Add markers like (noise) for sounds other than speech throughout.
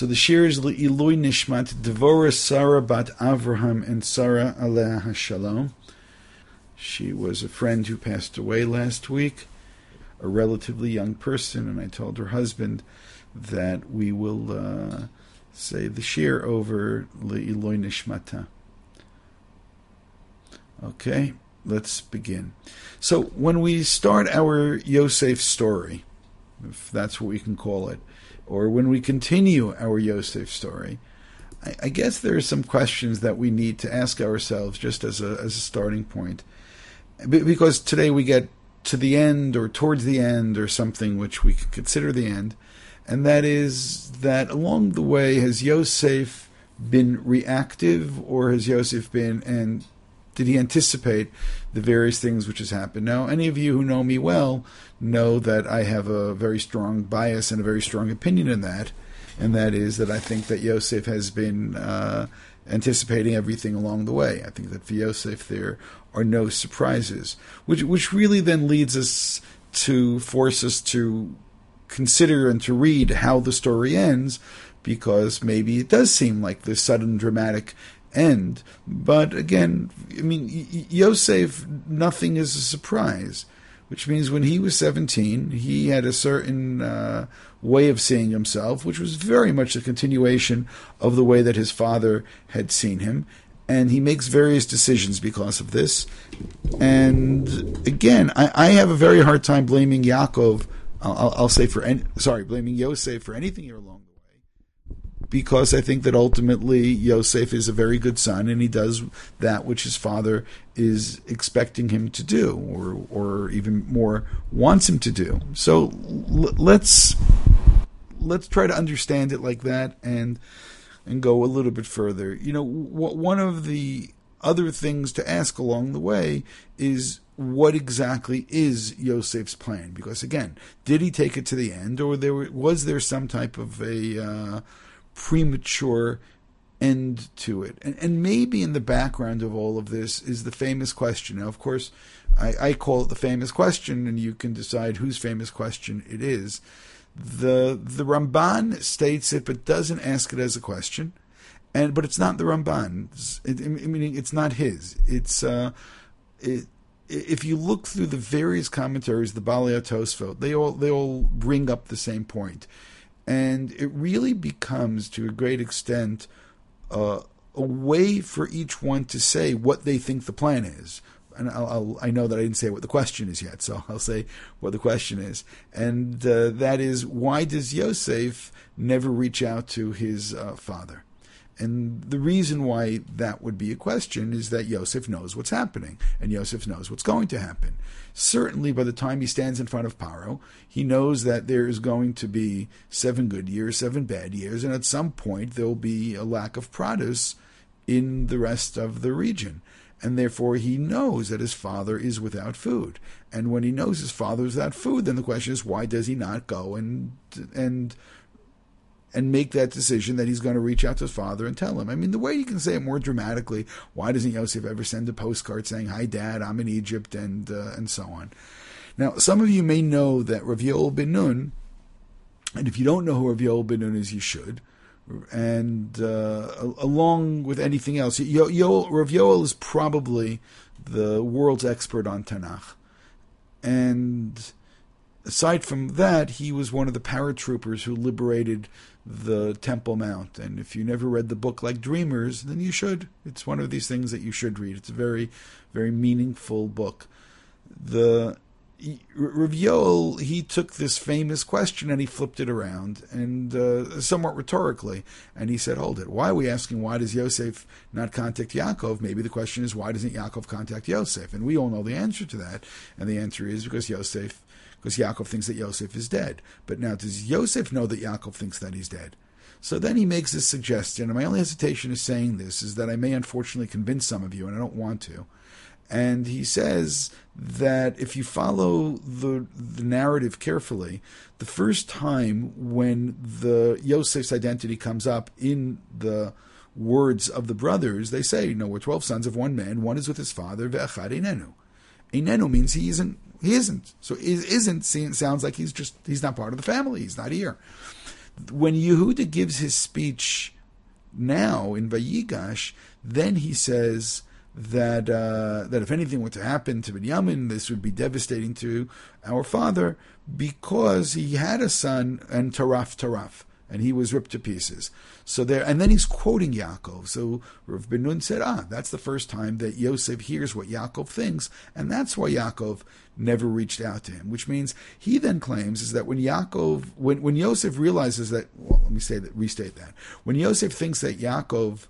So the shir is Ilui Nishmat Devora Sarah Bat Avraham and Sarah Aleh Hashalom. She was a friend who passed away last week, a relatively young person, and I told her husband that we will uh, say the shir over Ilui Nishmata. Okay, let's begin. So when we start our Yosef story, if that's what we can call it, or when we continue our Yosef story, I, I, guess there are some questions that we need to ask ourselves just as a, as a starting point. Because today we get to the end or towards the end or something which we can consider the end, and that is that along the way has Yosef been reactive or has Yosef been and did he anticipate the various things which has happened? Now, any of you who know me well know that I have a very strong bias and a very strong opinion in that, and that is that I think that Yosef has been uh, anticipating everything along the way. I think that for Yosef there are no surprises, which which really then leads us to force us to consider and to read how the story ends, because maybe it does seem like this sudden dramatic end. But again, I mean, Yosef, nothing is a surprise, which means when he was 17, he had a certain uh, way of seeing himself, which was very much a continuation of the way that his father had seen him. And he makes various decisions because of this. And again, I, I have a very hard time blaming Yaakov. I'll, I'll say for any, sorry, blaming Yosef for anything here along because I think that ultimately Yosef is a very good son and he does that which his father is expecting him to do, or or even more wants him to do. So l- let's let's try to understand it like that and and go a little bit further. You know, w- one of the other things to ask along the way is what exactly is Yosef's plan? Because again, did he take it to the end, or there was there some type of a uh, premature end to it. And, and maybe in the background of all of this is the famous question. Now, of course, I, I call it the famous question, and you can decide whose famous question it is. The the Ramban states it, but doesn't ask it as a question, and but it's not the Ramban. It, I mean, it's not his. It's uh, it, if you look through the various commentaries, the Balei Tosfot, they all they all bring up the same point. And it really becomes, to a great extent, uh, a way for each one to say what they think the plan is. And I'll, I'll, i know that I didn't say what the question is yet, so (laughs) I'll say what the question is. And uh, that is, why does Yosef never reach out to his uh, father? And the reason why that would be a question is that Yosef knows what's happening, and Yosef knows what's going to happen. Certainly, by the time he stands in front of Paro, he knows that there is going to be seven good years, seven bad years, and at some point there will be a lack of produce in the rest of the region. And therefore, he knows that his father is without food. And when he knows his father is without food, then the question is, why does he not go and and and make that decision that he's going to reach out to his father and tell him. I mean, the way you can say it more dramatically, why doesn't Yosef ever send a postcard saying, "Hi, Dad, I'm in Egypt," and uh, and so on. Now, some of you may know that Rav Yoel Ben Nun, and if you don't know who Rav Yoel Ben Nun is, you should. And uh, along with anything else, Yo- Yo- Rav Yoel is probably the world's expert on Tanakh, and aside from that, he was one of the paratroopers who liberated the Temple Mount. And if you never read the book like Dreamers, then you should. It's one of these things that you should read. It's a very, very meaningful book. The Rav he took this famous question and he flipped it around, and uh, somewhat rhetorically, and he said, "Hold it. Why are we asking? Why does Yosef not contact Yaakov? Maybe the question is, why doesn't Yaakov contact Yosef?" And we all know the answer to that, and the answer is because Yosef because Yaakov thinks that Yosef is dead. But now, does Yosef know that Yaakov thinks that he's dead? So then he makes this suggestion, and my only hesitation in saying this is that I may unfortunately convince some of you, and I don't want to. And he says that if you follow the the narrative carefully, the first time when the Yosef's identity comes up in the words of the brothers, they say, "No, we're twelve sons of one man, one is with his father, ve'achad einenu. Einenu means he isn't he isn't. So is isn't sounds like he's just he's not part of the family. He's not here. when Yehuda gives his speech now in Vayigash, then he says that uh, that if anything were to happen to Binyamin, this would be devastating to our father because he had a son and Taraf Taraf, and he was ripped to pieces. So there, and then he's quoting Yaakov. So Rav Ben Nun said, "Ah, that's the first time that Yosef hears what Yaakov thinks, and that's why Yaakov never reached out to him." Which means he then claims is that when Yaakov, when when Yosef realizes that, well, let me say that, restate that. When Yosef thinks that Yaakov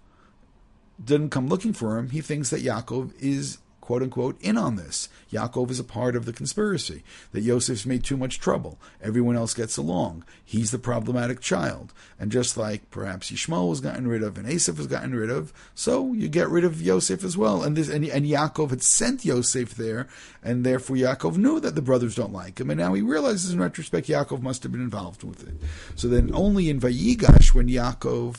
didn't come looking for him, he thinks that Yaakov is quote unquote in on this. Yaakov is a part of the conspiracy, that Yosef's made too much trouble. Everyone else gets along. He's the problematic child. And just like perhaps Yishmael was gotten rid of and Esav was gotten rid of, so you get rid of Yosef as well. And this and, and Yaakov had sent Yosef there, and therefore Yaakov knew that the brothers don't like him. And now he realizes in retrospect Yaakov must have been involved with it. So then only in Vayigash when Yaakov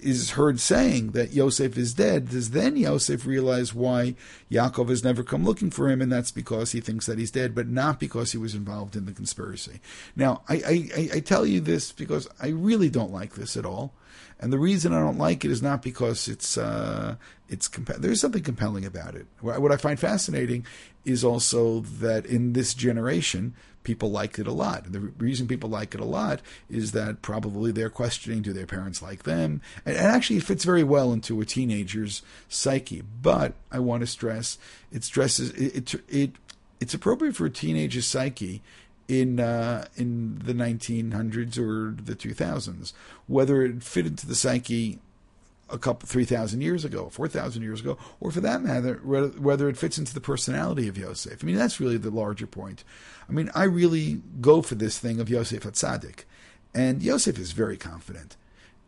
is heard saying that Yosef is dead, does then Yosef realize why Yaakov has never come looking for him, and that's because he thinks that he's dead, but not because he was involved in the conspiracy. Now, I, I, I tell you this because I really don't like this at all. And the reason I don't like it is not because it's uh, it's there's something compelling about it. What I find fascinating is also that in this generation, people like it a lot. The reason people like it a lot is that probably they're questioning do their parents like them? And, and actually, it fits very well into a teenager's psyche. But I want to stress it stresses it, it, it it's appropriate for a teenager's psyche in uh, in the 1900s or the 2000s, whether it fit into the psyche a couple three thousand years ago, four thousand years ago, or for that matter, whether it fits into the personality of Yosef. I mean, that's really the larger point. I mean, I really go for this thing of Yosef Atzadik, and Yosef is very confident,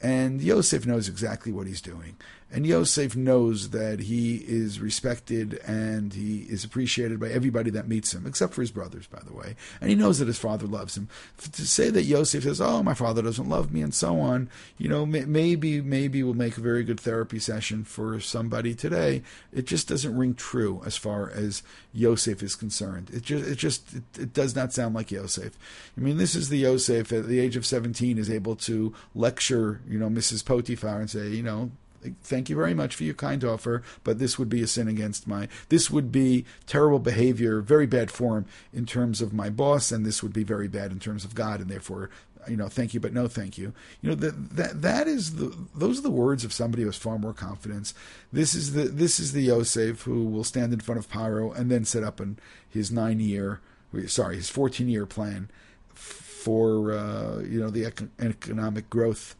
and Yosef knows exactly what he's doing. And Yosef knows that he is respected and he is appreciated by everybody that meets him, except for his brothers, by the way. And he knows that his father loves him. To say that Yosef says, "Oh, my father doesn't love me," and so on, you know, maybe maybe will make a very good therapy session for somebody today. It just doesn't ring true as far as Yosef is concerned. It just it just it, it does not sound like Yosef. I mean, this is the Yosef at the age of seventeen is able to lecture, you know, Mrs. Potiphar and say, you know thank you very much for your kind offer, but this would be a sin against my, this would be terrible behavior, very bad form in terms of my boss, and this would be very bad in terms of God, and therefore, you know, thank you, but no thank you. You know, that, that, that is the, those are the words of somebody who has far more confidence. This is the, this is the Yosef who will stand in front of Paro and then set up an, his nine year, sorry, his 14 year plan for, uh, you know, the economic growth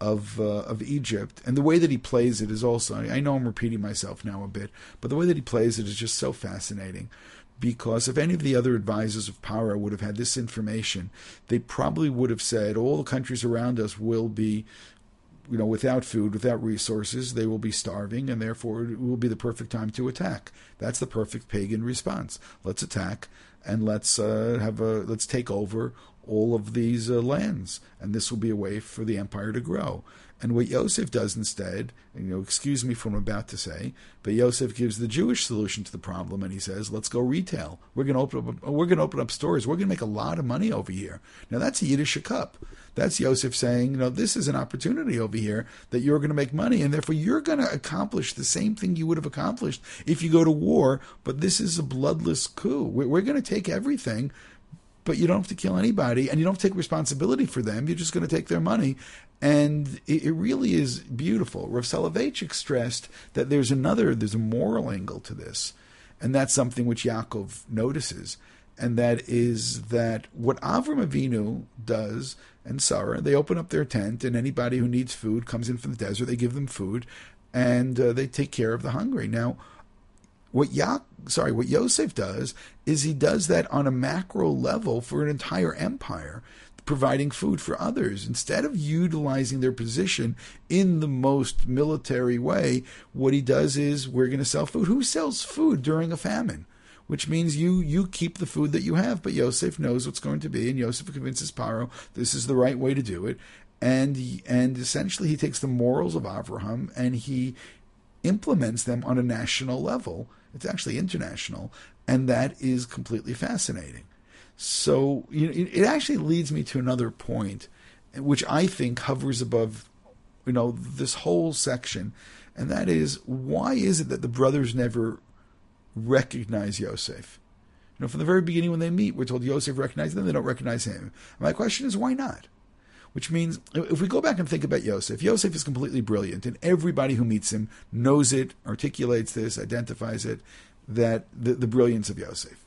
of uh, of Egypt, and the way that he plays it is also. I know I'm repeating myself now a bit, but the way that he plays it is just so fascinating. Because if any of the other advisors of Paro would have had this information, they probably would have said all the countries around us will be you know, without food, without resources, they will be starving, and therefore it will be the perfect time to attack. That's the perfect pagan response. Let's attack and let's uh, have a let's take over all of these uh, lands, and this will be a way for the empire to grow. And what Yosef does instead, you know, excuse me for what I'm about to say, but Yosef gives the Jewish solution to the problem, and he says, "Let's go retail. We're going to open up. We're going to open up stores. We're going to make a lot of money over here." Now that's a Yiddish cup. That's Yosef saying, you know, this is an opportunity over here that you're going to make money, and therefore you're going to accomplish the same thing you would have accomplished if you go to war. But this is a bloodless coup. We're, we're going to take everything but you don't have to kill anybody and you don't take responsibility for them. You're just going to take their money. And it, it really is beautiful. Rav Soloveitchik stressed that there's another, there's a moral angle to this. And that's something which Yaakov notices. And that is that what Avram Avinu does and Sarah, they open up their tent, and anybody who needs food comes in from the desert. They give them food, and uh, they take care of the hungry. Now, what Ya sorry, what Yosef does is he does that on a macro level for an entire empire, providing food for others. Instead of utilizing their position in the most military way, what he does is we're going to sell food. Who sells food during a famine? Which means you you keep the food that you have, but Yosef knows what's going to be, and Yosef convinces Paro this is the right way to do it, and and essentially he takes the morals of Avraham and he implements them on a national level it's actually international, and that is completely fascinating. So you know, it actually leads me to another point, which I think hovers above, you know, this whole section, and that is why is it that the brothers never recognize Yosef? You know, from the very beginning when they meet, we're told Yosef recognizes them; they don't recognize him. My question is, why not? Which means, if we go back and think about Yosef, Yosef is completely brilliant, and everybody who meets him knows it, articulates this, identifies it, that the, the brilliance of Yosef.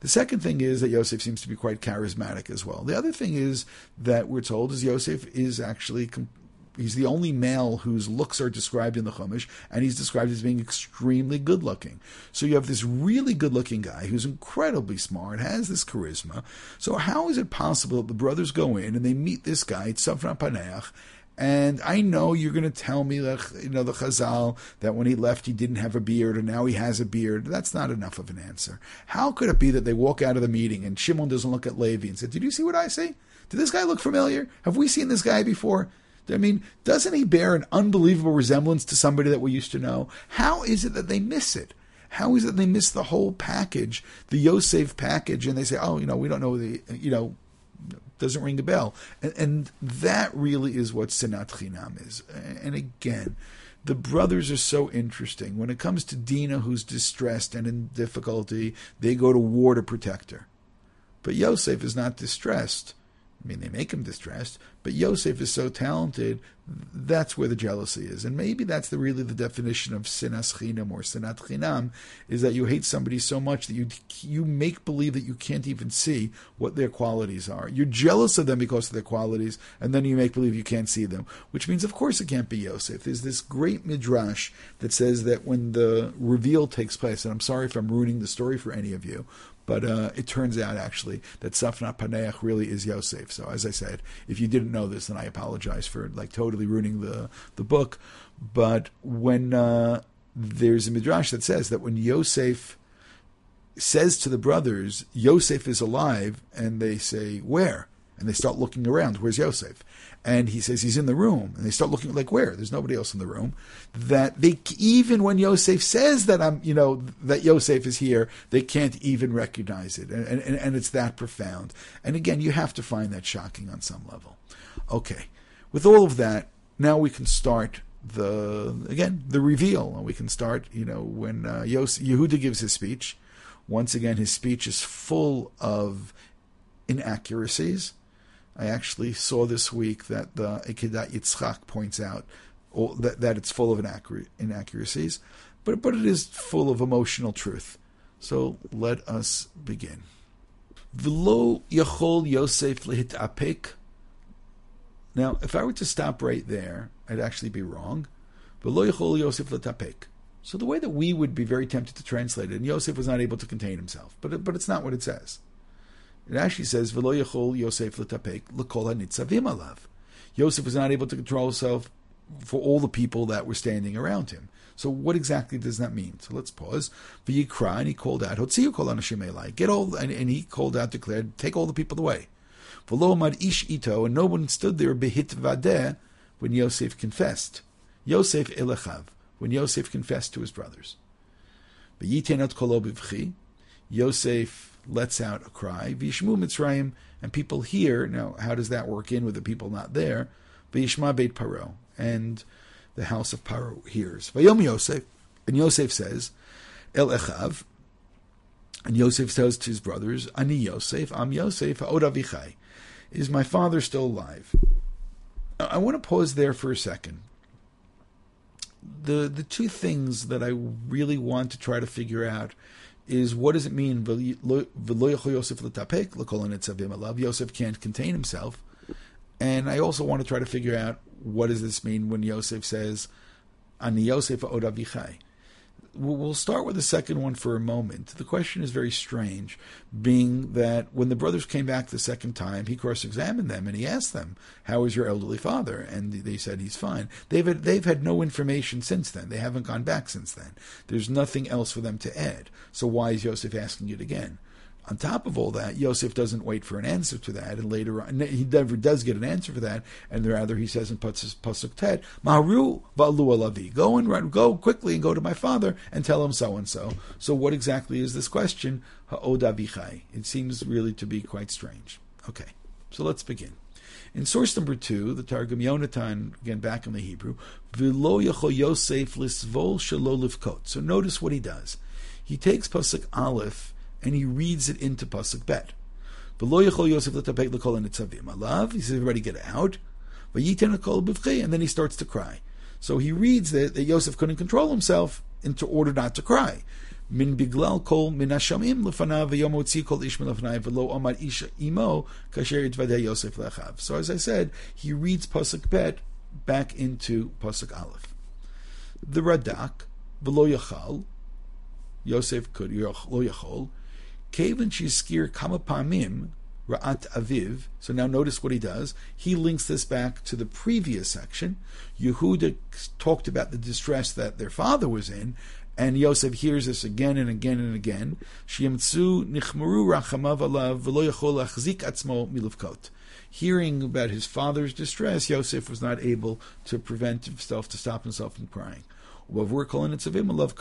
The second thing is that Yosef seems to be quite charismatic as well. The other thing is that we're told is Yosef is actually he's the only male whose looks are described in the Chumash, and he's described as being extremely good looking. So you have this really good looking guy who's incredibly smart, has this charisma. So how is it possible that the brothers go in and they meet this guy, Tzafna Paneach, and I know you're going to tell me, like, you know, the Chazal, that when he left he didn't have a beard and now he has a beard. That's not enough of an answer. How could it be that they walk out of the meeting and Shimon doesn't look at Levi and say, Did you see what I see? Did this guy look familiar? Have we seen this guy before? I mean, doesn't he bear an unbelievable resemblance to somebody that we used to know? How is it that they miss it? How is it they miss the whole package, the Yosef package, and they say, oh, you know, we don't know the, you know, doesn't ring a bell. And, and that really is what Sinat Chinam is. And again, the brothers are so interesting. When it comes to Dina, who's distressed and in difficulty, they go to war to protect her. But Yosef is not distressed. I mean, they make him distressed, but Yosef is so talented. That's where the jealousy is, and maybe that's the really the definition of sinas chinam or sinat chinam, is that you hate somebody so much that you you make believe that you can't even see what their qualities are. You're jealous of them because of their qualities, and then you make believe you can't see them, which means, of course, it can't be Yosef. There's this great midrash that says that when the reveal takes place, and I'm sorry if I'm ruining the story for any of you, but uh, it turns out actually that Safna Paneach really is Yosef. So as I said, if you didn't know this, then I apologize for like totally ruining the the book. But when uh, there's a midrash that says that when Yosef says to the brothers, Yosef is alive, and they say, Where? And they start looking around, Where's Yosef? and he says he's in the room, and they start looking like where? There's nobody else in the room. That they even when Yosef says that I'm, you know, that Yosef is here, they can't even recognize it, and, and and it's that profound. And again, you have to find that shocking on some level. Okay, with all of that, now we can start the again the reveal, and we can start, you know, when uh, Yos, Yehuda gives his speech. Once again, his speech is full of inaccuracies I actually saw this week that the Akedat Yitzchak points out that, that it's full of inaccuracies, but, but it is full of emotional truth. So let us begin. V'lo yachol Yosef. Now, if I were to stop right there, I'd actually be wrong. V'lo yachol Yosef. So the way that we would be very tempted to translate it, and Yosef was not able to contain himself, but but it's not what it says. Actually says, "V'lo yachol Yosef l'tapek l'kol hanitzavim alav." Yosef was not able to control himself for all the people that were standing around him. So what exactly does that mean? So let's pause. V'yikra, and he called out, "Hotziu kol anashim elai." Get all, and, and, he called out, declared, "Take all the people away." V'lo mad ish ito, and no one stood there behit vadeh when Yosef confessed. Yosef elechav, when Yosef confessed to his brothers. V'yitenat kolo bivchi. Yosef lets out a cry, Vishmu Mitzrayim, and people hear. Now, how does that work in with the people not there? Vishma Beit Paro, and the house of Paro hears. Vayom Yosef, and Yosef says, El Echav, and Yosef says to his brothers, Ani Yosef, Am Yosef, Odavichai, is my father still alive? I want to pause there for a second. The the two things that I really want to try to figure out is what does it mean? Yosef can't contain himself. And I also want to try to figure out what does this mean when Yosef says, Ani Yosef Odavichai we'll start with the second one for a moment. The question is very strange, being that when the brothers came back the second time, he cross-examined them and he asked them, "How is your elderly father?" And they said he's fine. They've had, they've had no information since then. They haven't gone back since then. There's nothing else for them to add. So why is Joseph asking it again? On top of all that, Yosef doesn't wait for an answer to that, and later on, he never does get an answer for that, and rather he says in Pasuk Tet, Maharu va'alu alavi, go and run, go quickly and go to my father and tell him so and so. So what exactly is this question? Ha'odavichai. It seems really to be quite strange. Okay, so let's begin. In source number two, the Targum Yonatan, again back in the Hebrew, V'lo yachol Yosef lisvol shelo livkot. So notice what he does. He takes Pasuk Aleph and he reads it into Pasuk Bet. V'lo yachol Yosef l'tapek l'kol anitzavim alav. He says, everybody get out. V'yiten kol b'vchei, and then he starts to cry. So he reads that, that Yosef couldn't control himself into order not to cry. Min biglal kol min hashamim lefanav v'yom otzi kol ish lefanav v'lo omar ish imo kasher yitvadeh Yosef lechav. So as I said, he reads Pasuk Bet back into Pasuk Aleph. The Radak, v'lo yachal, Yosef could, yachol, kevan shizkir kama pamim, Ra'at Aviv. So now notice what he does. He links this back to the previous section. Yehuda talked about the distress that their father was in, and Yosef hears this again and again and again. Shiemtsu nichmaru rachamav alav v'lo yachol achzik atzmo miluvkot. Hearing about his father's distress, Yosef was not able to prevent himself, to stop himself from crying. Ubavur kol anitzavim alav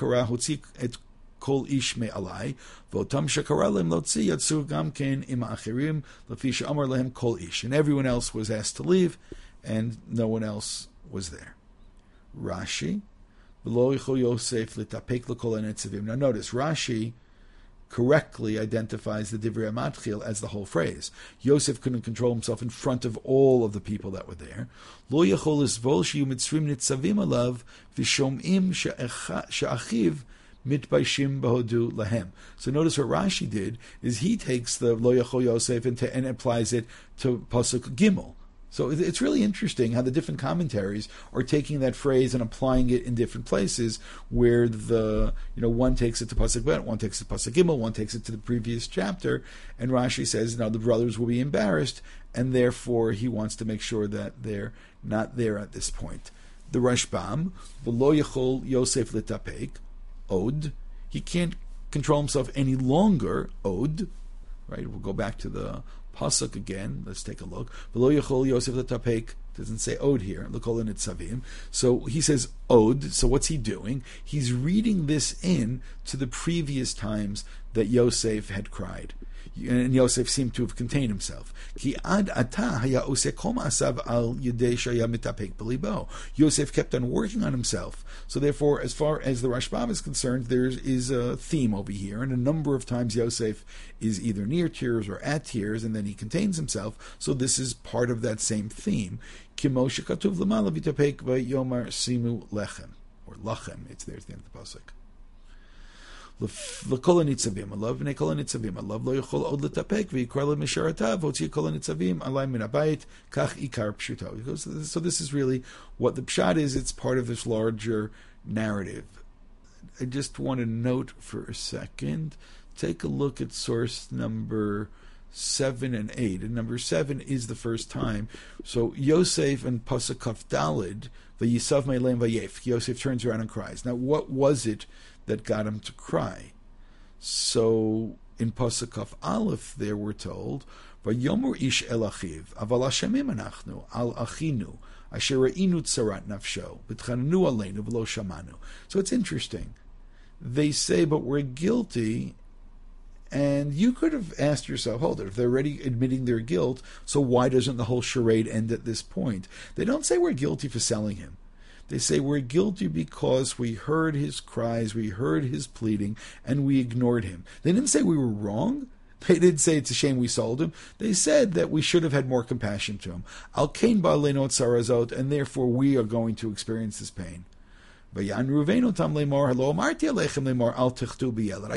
כל איש מעלי, ואותם שקרא להם להוציא יצאו גם כן עם האחרים, לפי שאמר להם כל איש. And everyone else was asked to leave, and no one else was there. Rashi, ולא יכול יוסף להתאפק לכל הנציבים. Now notice, Rashi correctly identifies the Divrei Matchil as the whole phrase. Yosef couldn't control himself in front of all of the people that were there. Lo yachol isvol shiyu mitzrim nitzavim alav v'shom'im she'achiv mitbaishim bahodu lahem. So notice what Rashi did is he takes the lo yachol Yosef and, and applies it to pasuk gimel. So it's really interesting how the different commentaries are taking that phrase and applying it in different places. Where the you know one takes it to pasuk bet, one takes it to pasuk gimel, one takes it to the previous chapter, and Rashi says now the brothers will be embarrassed, and therefore he wants to make sure that they're not there at this point. The Rashbam, the yachol Yosef litapek, Od. He can't control himself any longer. Od. Right? We'll go back to the pasuk again. Let's take a look. V'lo yachol Yosef letapek doesn't say od here. L'kol savim. So he says od. So what's he doing? He's reading this in to the previous times that Yosef had cried and Yosef seemed to have contained himself. Yosef kept on working on himself. So therefore, as far as the Rashbam is concerned, there is a theme over here, and a number of times Yosef is either near tears or at tears, and then he contains himself. So this is part of that same theme. Yomar simu lechem or lachem. It's there at the end of the pasuk. לכל הניצבים עליו, בני כל הניצבים עליו, לא יכול עוד לטפק, ויקרא למשרתיו, והוציא כל הניצבים עלי מן הבית, כך עיקר פשוטו. So this is really what the pshat is, it's part of this larger narrative. I just want to note for a second, take a look at source number seven and eight. And number seven is the first time. So Yosef and Pasakaf Dalid, the Yisav Meilem Vayef, Yosef turns around and cries. Now, what was it that got him to cry. So in Pasukov Aleph, there we're told, "Vayomer ish el aval hashemim anachnu al achinu asher re'inu tzarat nafsho b'tchananu aleinu v'lo shamanu." So it's interesting. They say, "But we're guilty." And you could have asked yourself, hold it, if they're already admitting their guilt, so why doesn't the whole charade end at this point? They don't say we're guilty for selling him. They say we're guilty because we heard his cries, we heard his pleading, and we ignored him. They didn't say we were wrong. (laughs) They didn't say it's a shame we sold him. They said that we should have had more compassion to him. Al kain ba'lenot sarazot, and therefore we are going to experience this pain. I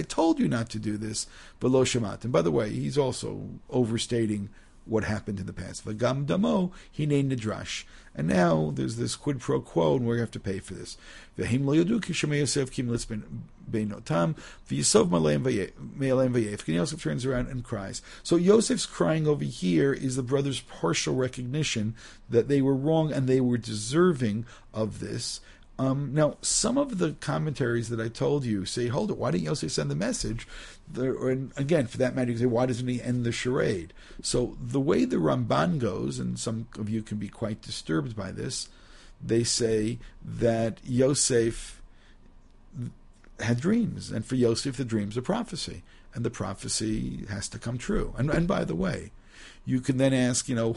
told you not to do this, but lo. And by the way, he's also overstating what happened in the past. V'gam damo hine nidrash. And now there's this quid pro quo, and we have to pay for this. V'him lo yadu kishem Yosef kim litzben beinotam v'yisov maleim v'yev. And Yosef turns around and cries. So Yosef's crying over here is the brothers' partial recognition that they were wrong and they were deserving of this. Um, now, some of the commentaries that I told you say, hold it, why didn't Yosef send the message? The, and again, for that matter, you say, why doesn't he end the charade? So, the way the Ramban goes, and some of you can be quite disturbed by this, they say that Yosef had dreams, and for Yosef, the dreams are prophecy, and the prophecy has to come true. And, and by the way, you can then ask, you know,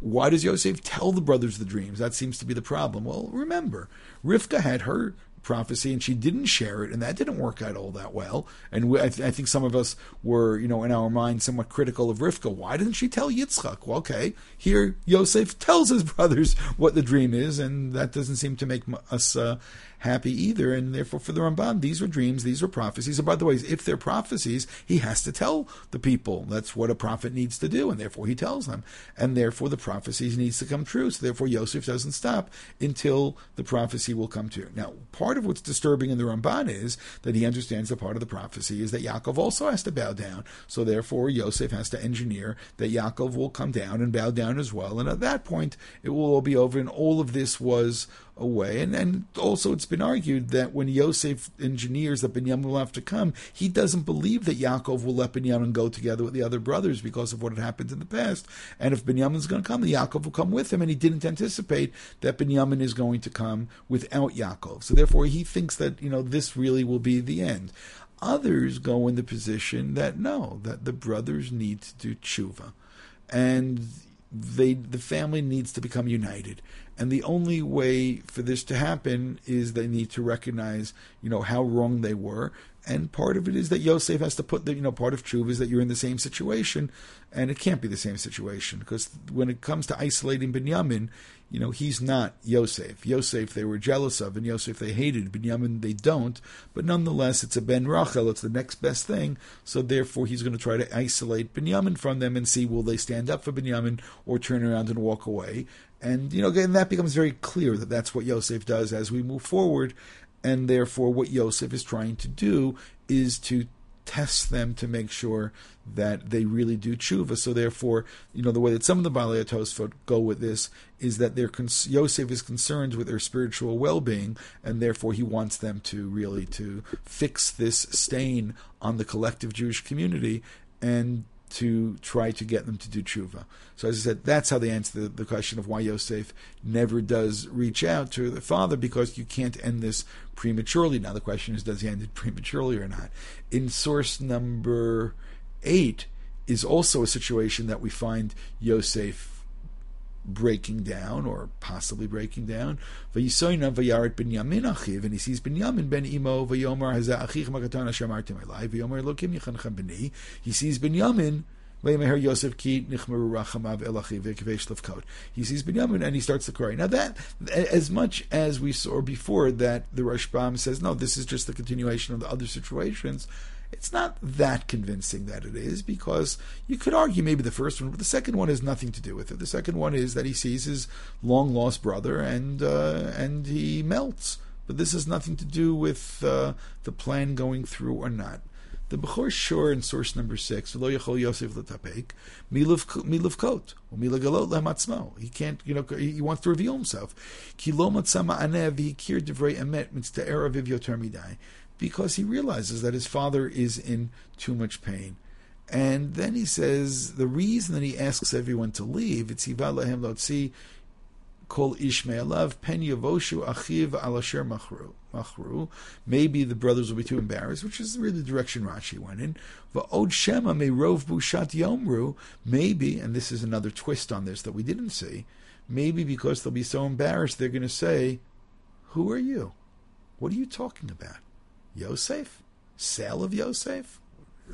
why does Yosef tell the brothers the dreams? That seems to be the problem. Well, remember, Rivka had her prophecy and she didn't share it, and that didn't work out all that well. And we, I, th- I, think some of us were, you know, in our mind somewhat critical of Rivka. Why didn't she tell Yitzchak? Well, okay, here Yosef (laughs) tells his brothers what the dream is, and that doesn't seem to make us uh, happy either. And therefore, for the Ramban, these were dreams, these were prophecies. And by the way, if they're prophecies, he has to tell the people. That's what a prophet needs to do, and therefore he tells them. And therefore, the prophecies needs to come true. So therefore, Yosef doesn't stop until the prophecy will come true. Now, part of what's disturbing in the Ramban is that he understands that part of the prophecy is that Yaakov also has to bow down. So therefore, Yosef has to engineer that Yaakov will come down and bow down as well. And at that point, it will all be over. And all of this was away. And, and also, it's been argued that when Yosef engineers that Binyamin will have to come, he doesn't believe that Yaakov will let Binyamin go together with the other brothers because of what had happened in the past. And if Binyamin's going to come, Yaakov will come with him. And he didn't anticipate that Binyamin is going to come without Yaakov. So therefore, he thinks that, you know, this really will be the end. Others go in the position that no, that the brothers need to do tshuva. And they the family needs to become united and the only way for this to happen is they need to recognize, you know, how wrong they were. And part of it is that Yosef has to put the, you know, part of truth is that you're in the same situation, and it can't be the same situation because when it comes to isolating Binyamin, you know, he's not Yosef. Yosef they were jealous of, and Yosef they hated. Binyamin they don't, but nonetheless, it's a Ben Rachel. It's the next best thing. So therefore, he's going to try to isolate Binyamin from them and see will they stand up for Binyamin or turn around and walk away. And, you know, again, that becomes very clear that that's what Yosef does as we move forward. And therefore, what Yosef is trying to do is to test them to make sure that they really do tshuva. So therefore, you know, the way that some of the Balei Tosfot go with this is that their cons- Yosef is concerned with their spiritual well-being, and therefore he wants them to really to fix this stain on the collective Jewish community and to try to get them to do tshuva. So as I said, that's how they answer the, the, question of why Yosef never does reach out to the father because you can't end this prematurely. Now the question is, does he end it prematurely or not? In source number eight is also a situation that we find Yosef breaking down or possibly breaking down. And he sees Binyamin ben imo vayomar haza achich makatan asher martim elai vayomar lokim yichanchem b'ni. He sees Binyamin. He sees Binyamin and he starts to cry. Now that, as much as we saw before that the Rashbam says, no, this is just the continuation of the other situations, it's not that convincing that it is because you could argue maybe the first one, but the second one has nothing to do with it. The second one is that he sees his long lost brother and uh, and he melts. But this has nothing to do with uh, the plan going through or not. The Bechor Shor in source number six, Lo Yachol Yosef Milav Kot, Milagalot Lematzmo. He can't, you know, he wants to reveal himself. Ki lo matzama anev v'hikir divrei emet mitzta'er aviv yoter because he realizes that his father is in too much pain. And then he says the reason that he asks everyone to leave, it's Ivalahem Lotzi Kol Ishmaelav Pen Yavoshu Achiv Alasher Machru. Machru. Maybe the brothers will be too embarrassed, which is really the direction Rashi went in. Va'od Shema may rov bushat yomru. Maybe, and this is another twist on this that we didn't see. Maybe because they'll be so embarrassed, they're going to say, "Who are you? What are you talking about?" Yosef? Sale of Yosef?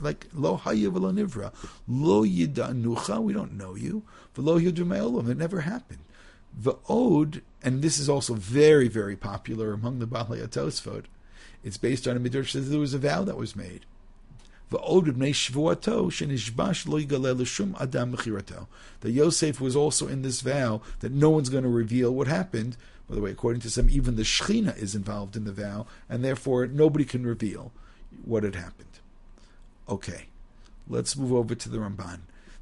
Like lo hayav lo nivra, lo yidanucha. We don't know you. V'lo yudumeolam. It never happened. The ode, and this is also very very popular among the Balei Tosfot. It's based on a midrash that there was a vow that was made. That Yosef was also in this vow that no one's going to reveal what happened by the way, according to some, even the Shechina is involved in the vow, and therefore nobody can reveal what had happened. Okay, let's move over to the Ramban.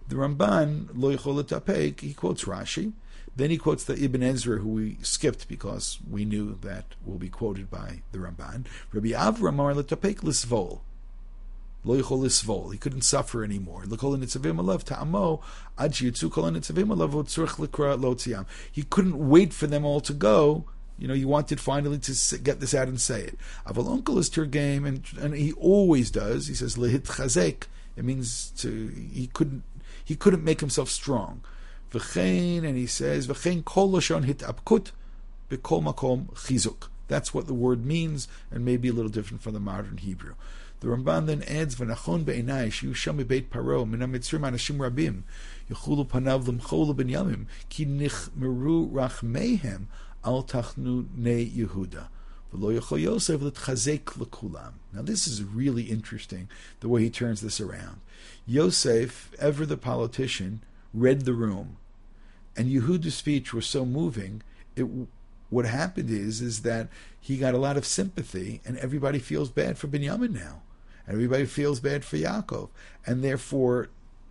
The Ramban, Lo he quotes Rashi. Then he quotes the Ibn Ezra, who we skipped because we knew that will be quoted by the Ramban. Rabbi Avram Letapek Lisvol. He couldn't suffer anymore. He couldn't wait for them all to go. You know, he wanted finally to get this out and say it. Aval Onkelos to game, and and he always does. He says lehit chazek. It means to he couldn't he couldn't make himself strong. V'chein, and he says, V'chein kol lashon hitapkut b'kol makom chizuk. That's what the word means, and maybe a little different from the modern Hebrew. The Ramban then adds, "V'nachon be'enai shiu sham beit paro min hamitzrim anashim rabim yechulu panav l'mcholu ben yamim ki nichmeru rachmehem al tachnu ne Yehuda." Now this is really interesting, the way he turns this around. Yosef, ever the politician, read the room, and Yehuda's speech was so moving. It what happened is is that he got a lot of sympathy, and everybody feels bad for Binyamin now, everybody feels bad for Yaakov, and therefore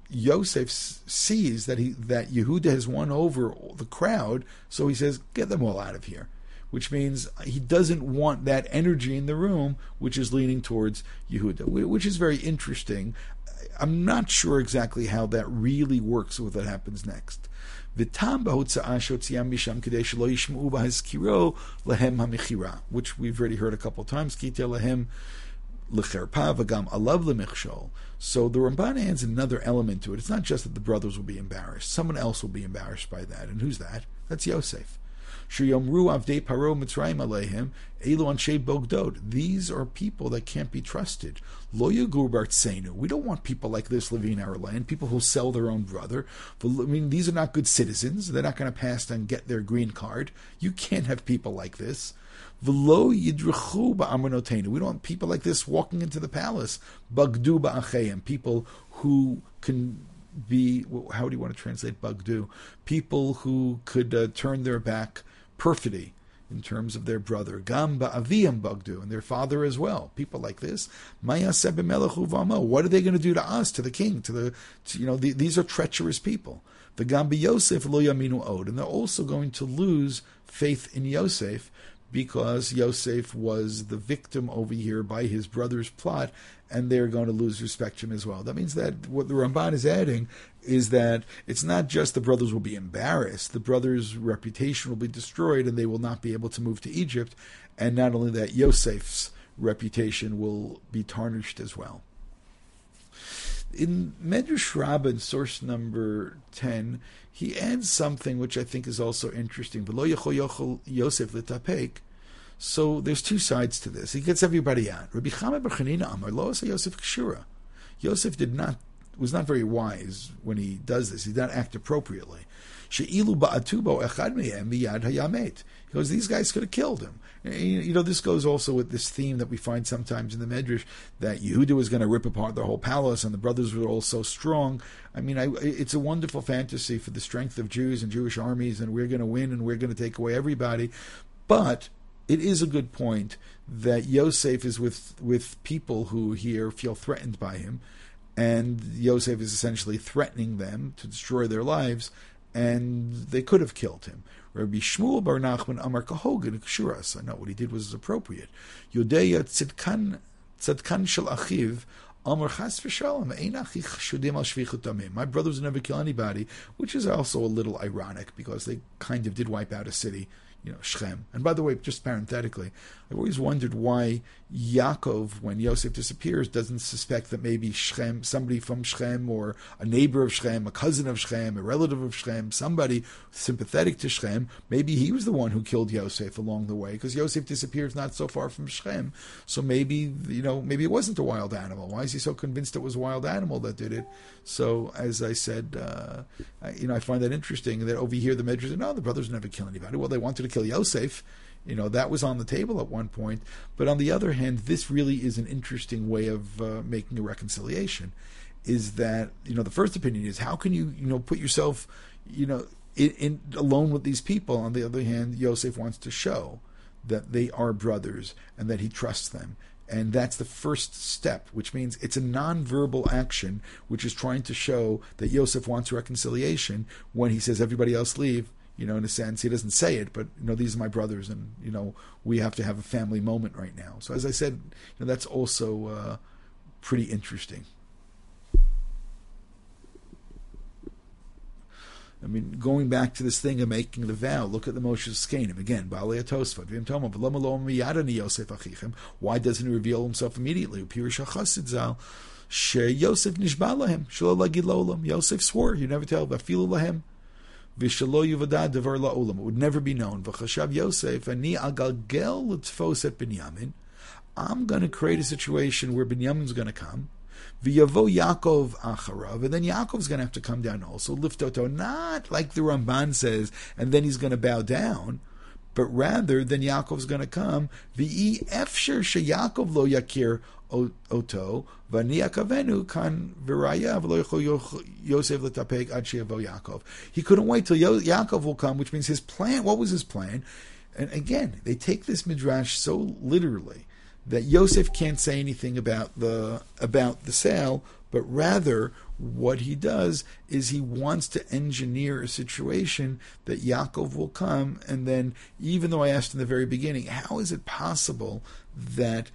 Yosef sees that he that Yehuda has won over the crowd, so he says, "Get them all out of here." which means he doesn't want that energy in the room, which is leaning towards Yehuda, which is very interesting. I'm not sure exactly how that really works with what happens next. which we've already heard a couple of times. So the Ramban adds another element to it. It's not just that the brothers will be embarrassed. Someone else will be embarrassed by that. And who's that? That's Yosef. Sheyomru avdei paro mitzrayim aleihim elu anshe. These are people that can't be trusted. Lo yagur We don't want people like this living in our land. People who sell their own brother. I mean, these are not good citizens. They're not going to pass and get their green card. You can't have people like this. V'lo. We don't want people like this walking into the palace. Bagdu ba'achayim. People who can be, how do you want to translate bagdu? People who could uh, turn their back perfidy in terms of their brother. Gamba aviyam bagdu, and their father as well. People like this. What are they going to do to us, to the king, to the, to, you know, the, these are treacherous people. The Gamba Yosef lo yaminu od, and they're also going to lose faith in Yosef because Yosef was the victim over here by his brother's plot, and they're going to lose respect to him as well. That means that what the Ramban is adding is that it's not just the brothers will be embarrassed, the brothers' reputation will be destroyed, and they will not be able to move to Egypt. And not only that, Yosef's reputation will be tarnished as well. In Medrash Rabbah, source number 10, he adds something which I think is also interesting. Yosef So there's two sides to this. He gets everybody out. Rabbi Chama Barchanina Amar Yosef Kshura. Yosef did not was not very wise when he does this. He did not act appropriately. She'ilu ba'atubo echad miyad hayamet. He goes, these guys could have killed him. You know, this goes also with this theme that we find sometimes in the Medrash that Yehuda was going to rip apart the whole palace and the brothers were all so strong. I mean, I, it's a wonderful fantasy for the strength of Jews and Jewish armies and we're going to win and we're going to take away everybody. But it is a good point that Yosef is with, with people who here feel threatened by him and Yosef is essentially threatening them to destroy their lives, and they could have killed him. Rabbi Shmuel Bar Nachman Amar Kahogan Kshuras. I know what he did was appropriate. Yodeya Tzidkan Tzadkan Shel Achiv Amar Chas V'Shalom Ein Achich Shudim Al My brothers never kill anybody, which is also a little ironic because they kind of did wipe out a city you know, Shechem. And by the way, just parenthetically, I've always wondered why Yaakov, when Yosef disappears, doesn't suspect that maybe Shechem, somebody from Shechem, or a neighbor of Shechem, a cousin of Shechem, a relative of Shechem, somebody sympathetic to Shechem, maybe he was the one who killed Yosef along the way, because Yosef disappears not so far from Shechem. So maybe, you know, maybe it wasn't a wild animal. Why is he so convinced it was a wild animal that did it? So, as I said, uh, you know, I find that interesting that over here the Medrash said, no, the brothers never kill anybody. Well, they wanted to kill Yosef. You know, that was on the table at one point. But on the other hand, this really is an interesting way of uh, making a reconciliation. Is that, you know, the first opinion is how can you, you know, put yourself, you know, in, in alone with these people? On the other hand, Yosef wants to show that they are brothers and that he trusts them. And that's the first step, which means it's a nonverbal action, which is trying to show that Yosef wants reconciliation when he says, everybody else leave, you know, in a sense. He doesn't say it, but you know, these are my brothers, and you know, we have to have a family moment right now. So, as I said, you know, that's also uh, pretty interesting. I mean, going back to this thing of making the vow, look at the Moshav Zekenim again. Why doesn't he reveal himself immediately? Yosef Yosef swore, you never tell, Vishalo yuvada devar la'olam. It would never be known. V'chashav Yosef, ani agalgel l'tfos et Binyamin. I'm going to create a situation where Binyamin's going to come. V'yavo Yaakov acharav, and then Yaakov's going to have to come down also. Lift oto, not like the Ramban says, and then he's going to bow down but rather then Yaakov's going to come. V'i efsher sheyakov lo yakir oto v'niyakavenu kan v'raya v'lo Yosef l'tapeg ad Yaakov. He couldn't wait till Yaakov will come, which means his plan. What was his plan? And again, they take this midrash so literally that Yosef can't say anything about the about the sale, but rather what he does is he wants to engineer a situation that Yaakov will come, and then even though I asked in the very beginning, how is it possible that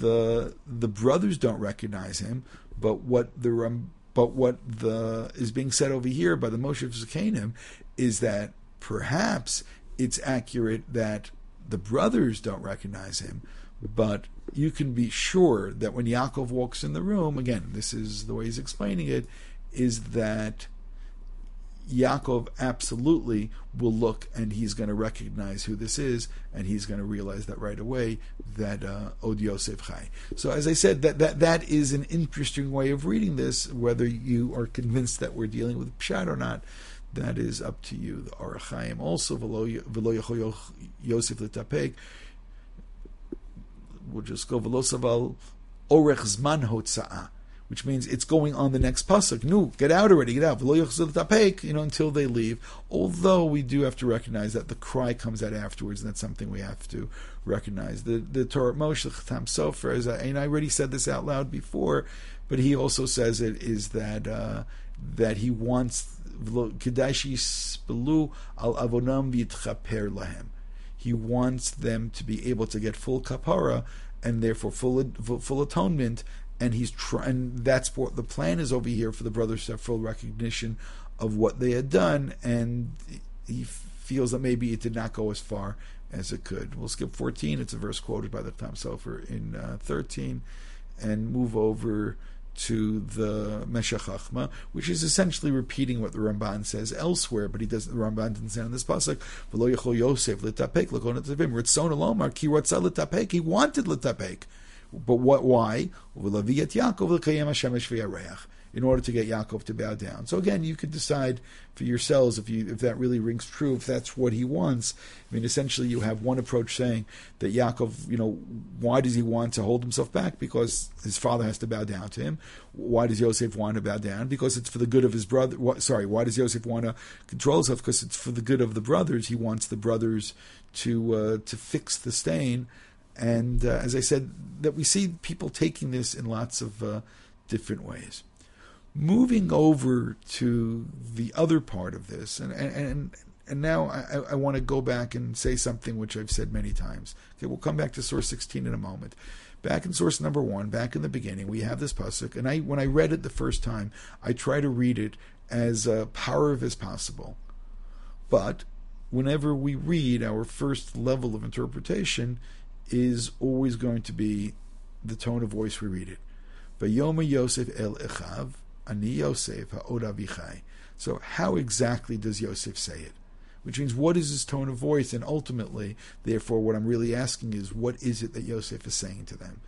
the the brothers don't recognize him, but what the but what the is being said over here by the Moshav Zekenim is that perhaps it's accurate that the brothers don't recognize him, but you can be sure that when Yaakov walks in the room, again, this is the way he's explaining it, is that Yaakov absolutely will look and he's going to recognize who this is, and he's going to realize that right away that uh, Od Yosef Chai. So, as I said, that, that that is an interesting way of reading this. Whether you are convinced that we're dealing with Pshat or not, that is up to you. The Ohr HaChaim also V'lo Yosef L'Tapek we'll just go velosaval orech zman hotza'ah, which means it's going on the next pasuk. No, get out already, get out. You know, until they leave. Although we do have to recognize that the cry comes out afterwards, and that's something we have to recognize. The the Torah Moshe Chatam Sofer, as I, and I already said this out loud before, but he also says it is that uh, that he wants kedashi spelu al avonam v'itchaper lahem he wants them to be able to get full kapara and therefore full full atonement. And he's trying. That's what the plan is over here for the brothers to have full recognition of what they had done, and he feels that maybe it did not go as far as it could. We'll skip 14. It's a verse quoted by the Chatam Sofer in uh, 13, and move over to the Meshech Chachma, which is essentially repeating what the Ramban says elsewhere, but he does the Ramban didn't say on this pasuk. V'lo yachol Yosef l'tapek l'kon etzavim ritzon alomar ki ratzah l'tapek. He wanted l'tapek, but what? Why? V'laviyat Yaakov l'kayem Hashemesh v'yareach in order to get Yaakov to bow down. So again, you could decide for yourselves if you if that really rings true, if that's what he wants. I mean, essentially, you have one approach saying that Yaakov, you know, why does he want to hold himself back? Because his father has to bow down to him. Why does Yosef want to bow down? Because it's for the good of his brother. Sorry, why does Yosef want to control himself? Because it's for the good of the brothers. He wants the brothers to uh, to fix the stain. And uh, as I said, that we see people taking this in lots of uh, different ways moving over to the other part of this, and and and now I, I want to go back and say something which I've said many times. Okay, we'll come back to source 16 in a moment. Back in source number one, back in the beginning, we have this pasuk, and I when I read it the first time, I try to read it as uh, power as possible. But whenever we read, our first level of interpretation is always going to be the tone of voice we read it. Yosef el Echav, Ani Yosef. So how exactly does Yosef say it? Which means what is his tone of voice? And ultimately, therefore, what I'm really asking is what is it that Yosef is saying to them?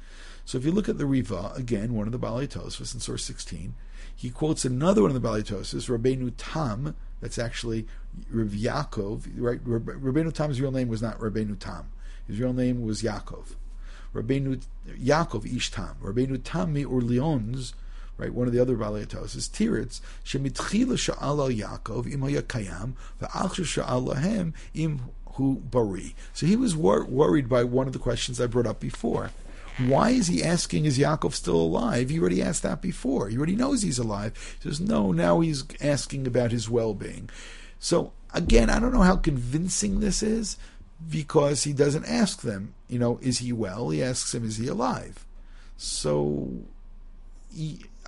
So if you look at the Riva, again, one of the Balei Tosfos in source 16, he quotes another one of the Balei Tosfos, Rabbeinu Tam, that's actually Rav Yaakov, right? Rabbeinu Tam's real name was not Rabbeinu Tam. His real name was Yaakov. Rabbeinu Yaakov Ish Tam. Rabbeinu Tam mi Orleans right? One of the other Balei Tosfos is Tiritz, Shemitchila Sha'ala Yaakov im kayam, va'achshu Sha'ala hem im hu bari. So he was wor- worried by one of the questions I brought up before. Why is he asking, is Yaakov still alive? He already asked that before. He already knows he's alive. He says, no, now he's asking about his well being. So, again, I don't know how convincing this is because he doesn't ask them, you know, is he well? He asks him, is he alive? So,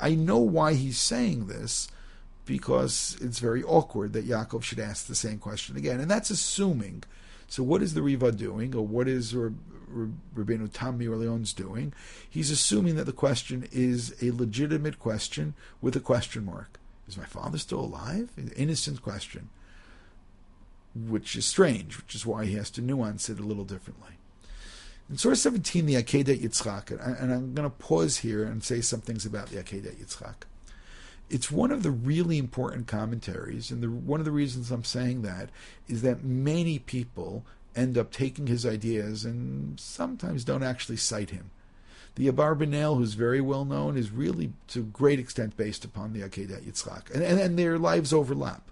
I know why he's saying this because it's very awkward that Yaakov should ask the same question again, and that's assuming. So, what is the Riva doing, or what is Rabbeinu Tam Leon's doing? He's assuming that the question is a legitimate question with a question mark. Is my father still alive? An innocent question. which is strange, which is why he has to nuance it a little differently. In Surah 17, the Akedat Yitzchak, and I'm going to pause here and say some things about the Akedat Yitzchak. It's one of the really important commentaries, and the, one of the reasons I'm saying that is that many people end up taking his ideas and sometimes don't actually cite him. The Abarbanel, who's very well known, is really to a great extent based upon the Akedat Yitzchak, and, and, and their lives overlap.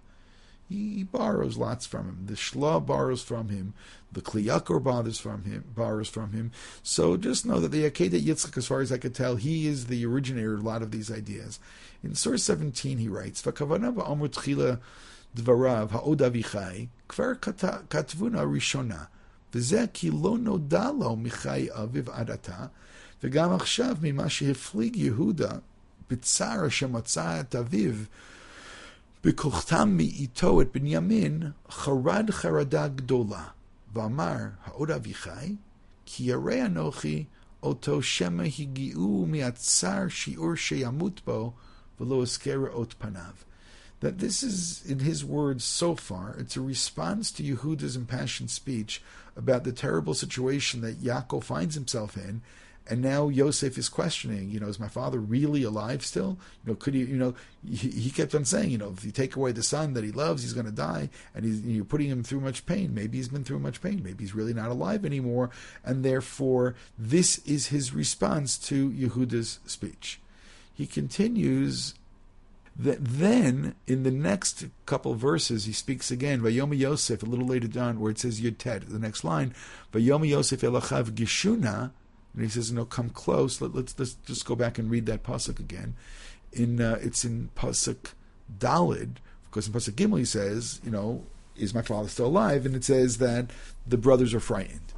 He, borrows lots from him. The Shla borrows from him. The Kli Yakar bothers from him, borrows from him. So just know that the Akedah Yitzchak, as far as I could tell, he is the originator of a lot of these ideas. In source 17, he writes, "V'kavana ba'amur tchila dvarav ha'od avichai kvar katvuna rishona v'zeh ki lo noda michai aviv adata v'gam achshav mima sheheflig Yehuda b'tzar shematza et aviv." בכוחתם מאיתו את בנימין, חרד חרדה גדולה. ואמר, העוד אביחי, כי ירא אנוכי אותו שמא הגיעו מהצער שיעור שימות בו, ולא אזכר אות פניו. That this is, in his words so far, it's a response to Yehuda's impassioned speech about the terrible situation that Yaakov finds himself in, and now Yosef is questioning, you know, is my father really alive still? You know, could he, you know, he, he kept on saying, you know, if you take away the son that he loves, he's going to die, and he's, you're putting him through much pain. Maybe he's been through much pain. Maybe he's really not alive anymore, and therefore this is his response to Yehuda's speech. He continues that then in the next couple verses he speaks again Vayomi Yosef a little later down where it says Yud Tet the next line Vayomi Yosef Elachav Gishuna and he says, "No, come close. Let, us let's, just go back and read that pasuk again. In uh, it's in pasuk Dalid, because in pasuk Gimel he says, you know, is my father still alive? And it says that the brothers are frightened.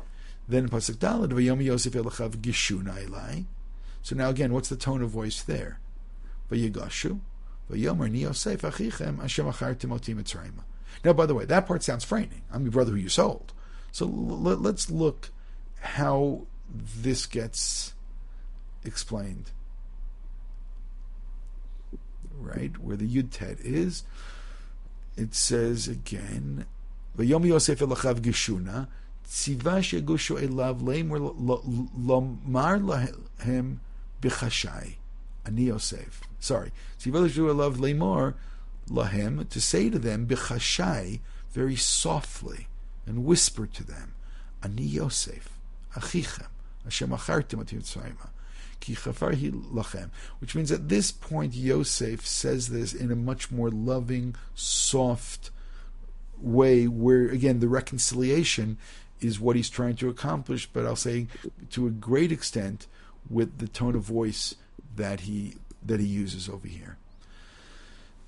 Then in pasuk Dalid, Vayom Yosef Elachav Gishuna Elai. So now again, what's the tone of voice there? Vayigashu, Vayomer Ni Yosef Achichem Hashem Achar. Now, by the way, that part sounds frightening. I'm your brother who you sold. So l- let's look how this gets explained. Right? Where the Yud Tet is, it says again, Vayom Yosef elachav geshuna, tziva shegushu elav lomar lahem bichashai. Ani Yosef. Sorry. Tziva shegushu elav lemor lahem, to say to them, bichashai, very softly, and whisper to them, Ani Yosef, achichem. Which means at this point Yosef says this in a much more loving, soft way where again the reconciliation is what he's trying to accomplish, but I'll say to a great extent with the tone of voice that he that he uses over here.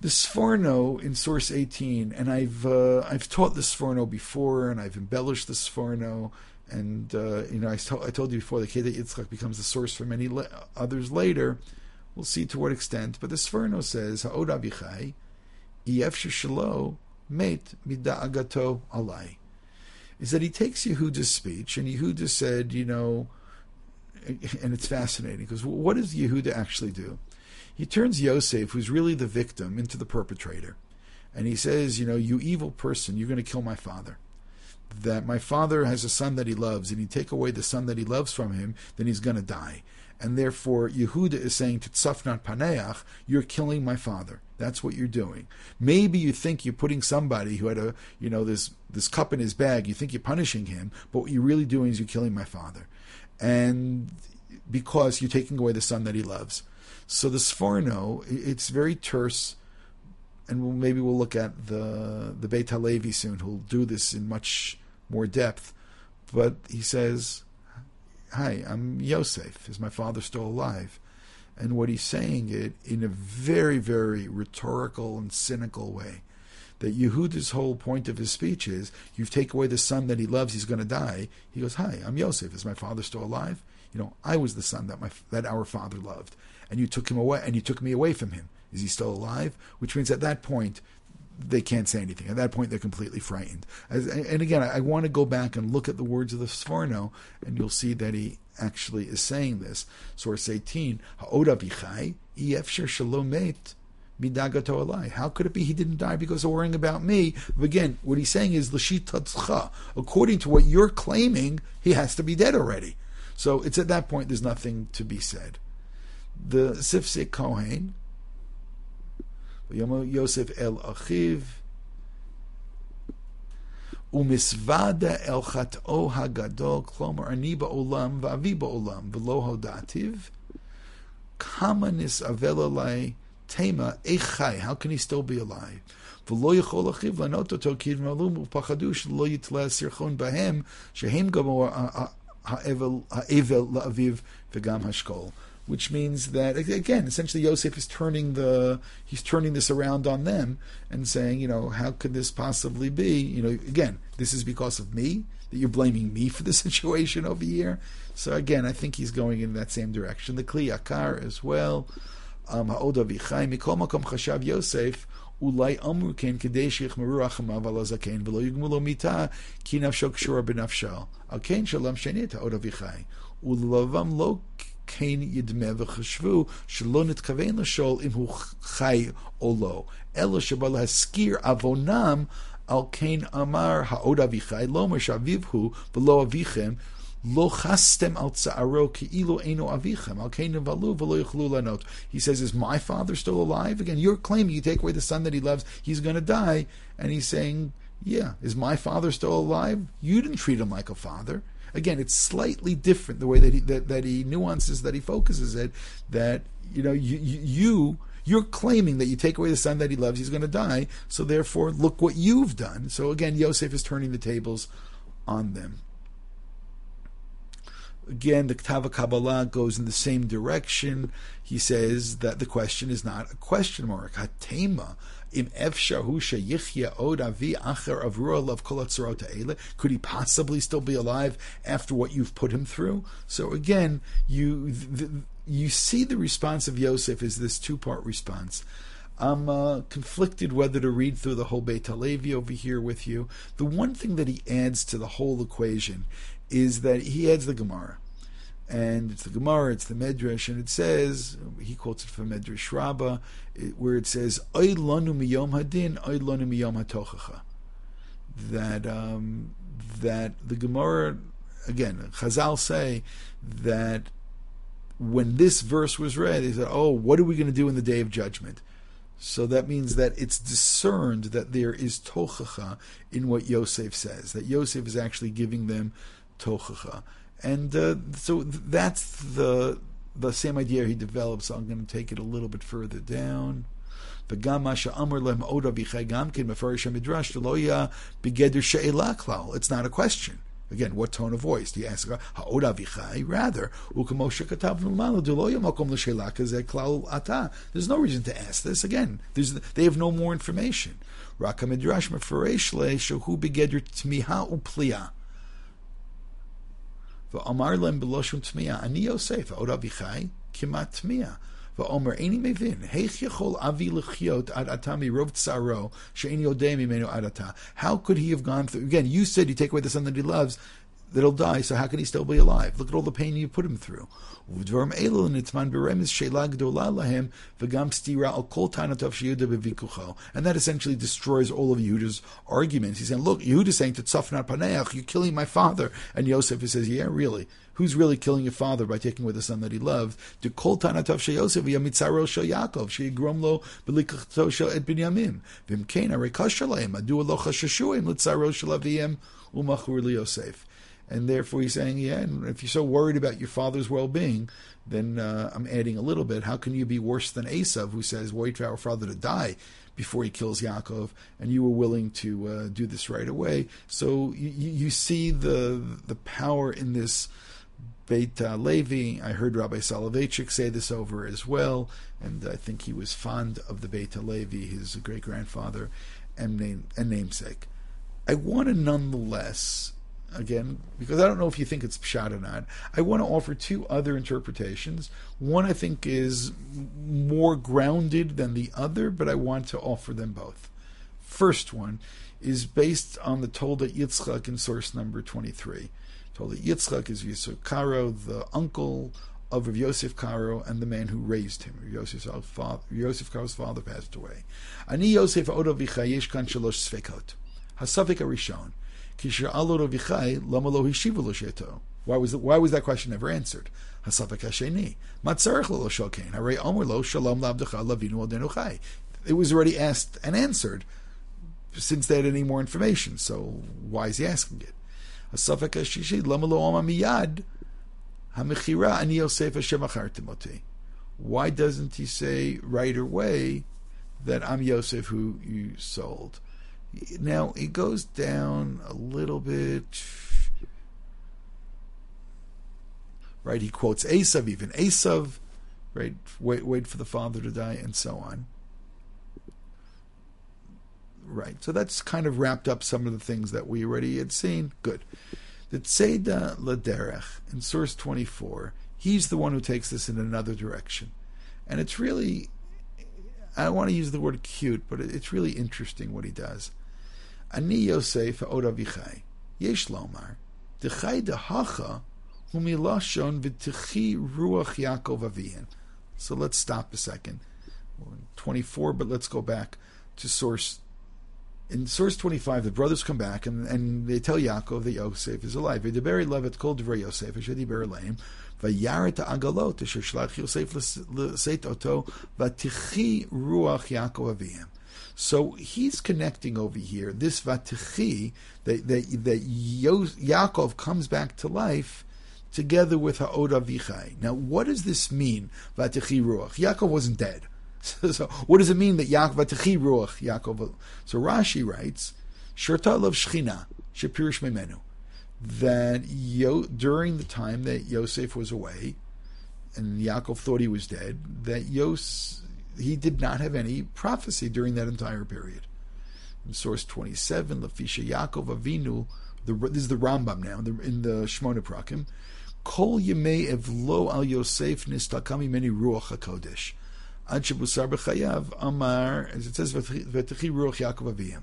The Sforno in source 18, and I've uh, I've taught the Sforno before, and I've embellished the Sforno, and uh, you know, I, I, told you before the Kedah Yitzchak becomes the source for many le- others later. We'll see to what extent. But the Sforno says, "Ha'od abichai, iyef shelo mate mida'agato alai." Is that he takes Yehuda's speech, and Yehuda said, you know, and it's fascinating because what does Yehuda actually do? He turns Yosef, who's really the victim, into the perpetrator, and he says, you know, you evil person, you're going to kill my father that my father has a son that he loves, and you take away the son that he loves from him, then he's going to die. And therefore, Yehuda is saying to Tzafnat Paneach, you're killing my father. That's what you're doing. Maybe you think you're putting somebody who had a, you know, this this cup in his bag. You think you're punishing him, but what you're really doing is you're killing my father, and because you're taking away the son that he loves. So the Sforno, it's very terse, and we'll, maybe we'll look at the the Beit Halevi soon, who'll do this in much more depth. But he says, Hi, I'm Yosef. Is my father still alive? And what he's saying it in a very, very rhetorical and cynical way. That Yehuda's whole point of his speech is, you take away the son that he loves, he's going to die. He goes, Hi, I'm Yosef. Is my father still alive? You know, I was the son that my that our father loved, and you took him away, and you took me away from him. Is he still alive? Which means at that point, they can't say anything. At that point, they're completely frightened. As, and again, I, I, want to go back and look at the words of the Sforno, and you'll see that he actually is saying this. Source 18, Ha'od avichai, efsher shalomet midagato alai. How could it be he didn't die because of worrying about me? Again, what he's saying is l'shitatzcha. According to what you're claiming, he has to be dead already. So it's at that point there's nothing to be said. The Siftei Kohen, Yosef el Achiv, ומשוודה אל חטאו הגדול, כלומר, אני בעולם ואבי בעולם, ולא הודעתיו, כמה נסאבל עלי תמה, איך חי, how can he still be alive? ולא יכול אחיו לענות אותו, כי יתמלאו ופחדו שלא יתלה סרחון בהם, שהם גם האבל לאביו וגם השכול which means that again, essentially Yosef is turning the he's turning this around on them and saying, you know, how could this possibly be? You know, again, this is because of me that you're blaming me for the (laughs) situation over here. So again, I think he's going in that same direction. The Kli Yakar as well. Um, Yosef אולי אמרו כן כדי שיחמרו רחמיו על הזקן ולא יגמו לו מיתה כי נפשו קשורה בנפשו. על כן שלום שני את העוד אביחי. ולבבם לא כן ידמה וחשבו שלא נתכוון לשאול אם הוא חי או לא, אלא שבא להזכיר עוונם על כן אמר העוד אביחי, לא אומר שאביו הוא ולא אביכם, לא חסתם על צערו כאילו אינו אביכם, על כן נבהלו ולא יוכלו לענות. He says, is my father still alive? Again, you're claiming you take away the son that he loves, he's going to die. And he's saying, yeah, is my father still alive? You didn't treat him like a father. Again, it's slightly different the way that he that, that he nuances that he focuses it. That you know you you you're claiming that you take away the son that he loves, he's going to die. So therefore, look what you've done. So again, Yosef is turning the tables on them. Again, the Ktav Kabbalah goes in the same direction. He says that the question is not a question mark. Hatema im avi acher Could he possibly still be alive after what you've put him through? So again, you the, you see the response of Yosef is this two part response. I'm uh, conflicted whether to read through the whole Beit Halevi over here with you. The one thing that he adds to the whole equation is that he adds the Gemara and it's the Gemara, it's the Medrash, and it says he quotes it from Medrash Rabbah, where it says "Oy lanu miyom hadin, lanu miyom hatochacha." That um, that the Gemara again, Chazal say that when this verse was read, they said, "Oh, what are we going to do in the day of judgment?" So that means that it's discerned that there is tochacha in what Yosef says. That Yosef is actually giving them tochacha and uh, so that's the the same idea he develops. So I'm going to take it a little bit further down. It's not a question. Again, what tone of voice do you ask? Rather, there's no reason to ask this. Again, they have no more information. ואמר להם בלושן תמיהה, אני יוסף, עוד אביחי, כמעט תמיהה. ואומר, איני מבין, איך יכול אבי לחיות עד עתה מרוב צערו, שאיני יודע ממנו עד עתה? How could he have gone through, again, you said you take away the son that he loves, that'll die, so how can he still be alive? Look at all the pain you put him through. And that essentially destroys all of Yehuda's arguments. He's saying, look, Yehuda's saying to Tzafnat Paneach, you're killing my father. And Yosef he says, yeah, really. Who's really killing your father by taking away the son that he loved? To kol tanatav sheyosef yamitzaro shel Yaakov sheyigrom lo belikachto shel et binyamim v'imkein arekash shalaim adu lo chashashuim litzaro shel aviyim umachur liyosef. And therefore, he's saying, yeah, and if you're so worried about your father's well being, then uh, I'm adding a little bit. How can you be worse than Esav, who says, wait for our father to die before he kills Yaakov, and you were willing to uh, do this right away? So you, you see the the power in this Beit Halevi. I heard Rabbi Soloveitchik say this over as well, and I think he was fond of the Beit Halevi, his great grandfather and, name, and namesake. I want to nonetheless again, because I don't know if you think it's pshat or not. I want to offer two other interpretations. One I think is more grounded than the other, but I want to offer them both. First one is based on the Tolda Yitzchak in source number 23. Tolda Yitzchak is Yitzchak Karo, the uncle of Rav Yosef Karo and the man who raised him. Rav Yosef's father, Yosef Karo's father passed away. Ani Yosef Odo Vichai Yesh Kan Shalosh Svekot. Hasavik Arishon. Why was, why was that question never answered? Hasheni. Matzarech Lo Omer Lo Shalom Labdecha Lavinu Chai. It was already asked and answered since they had any more information. So why is he asking it? Lama Lo Oma Miyad. Hamichira ani Yosef Hashem. Why doesn't he say right away that I'm Yosef who you sold? Now he goes down a little bit. Right, he quotes Esav, even Esav, right? Wait, wait for the father to die, and so on. Right, so that's kind of wrapped up some of the things that we already had seen. Good. The Tzeda Laderech in source 24, he's the one who takes this in another direction. And it's really, I don't want to use the word cute, but it's really interesting what he does. Ani Yosef Od Avichai, Yesh Lomar, Dechai Dehacha, Humilashon V'Tichi Ruach Yaakov Avihin. So let's stop a second. 24, but let's go back to source in source 25, the brothers come back and, and they tell Yaakov that Yosef is alive. V'deberi levet kol divrei Yosef, asher diber leim, v'yaret ha'agalot, asher shlach Yosef l'seit oto, v'tichi ruach Yaakov aviyim. So he's connecting over here, this vatichi, that, that, that Yaakov comes back to life together with Ha'od Avichai. Now, what does this mean, vatichi ruach? Yaakov wasn't dead. (laughs) So, so, what does it mean that Yaakov Vatichi Ruach Yaakov? So Rashi writes, Shirta love Shchina Shapirish Memenu, that Yo, during the time that Yosef was away, and Yaakov thought he was dead, that Yos he did not have any prophecy during that entire period. In source twenty seven, Lafisha Yaakov Avinu. The, this is the Rambam now in the, in the Shmona Prakim. Kol Yemei Evlo Al Yosef Nistakami Meni Ruach Hakodesh. Ad Shebusar B'chayav Amar, as it says, V'techi Ruach Yaakov Aviyim.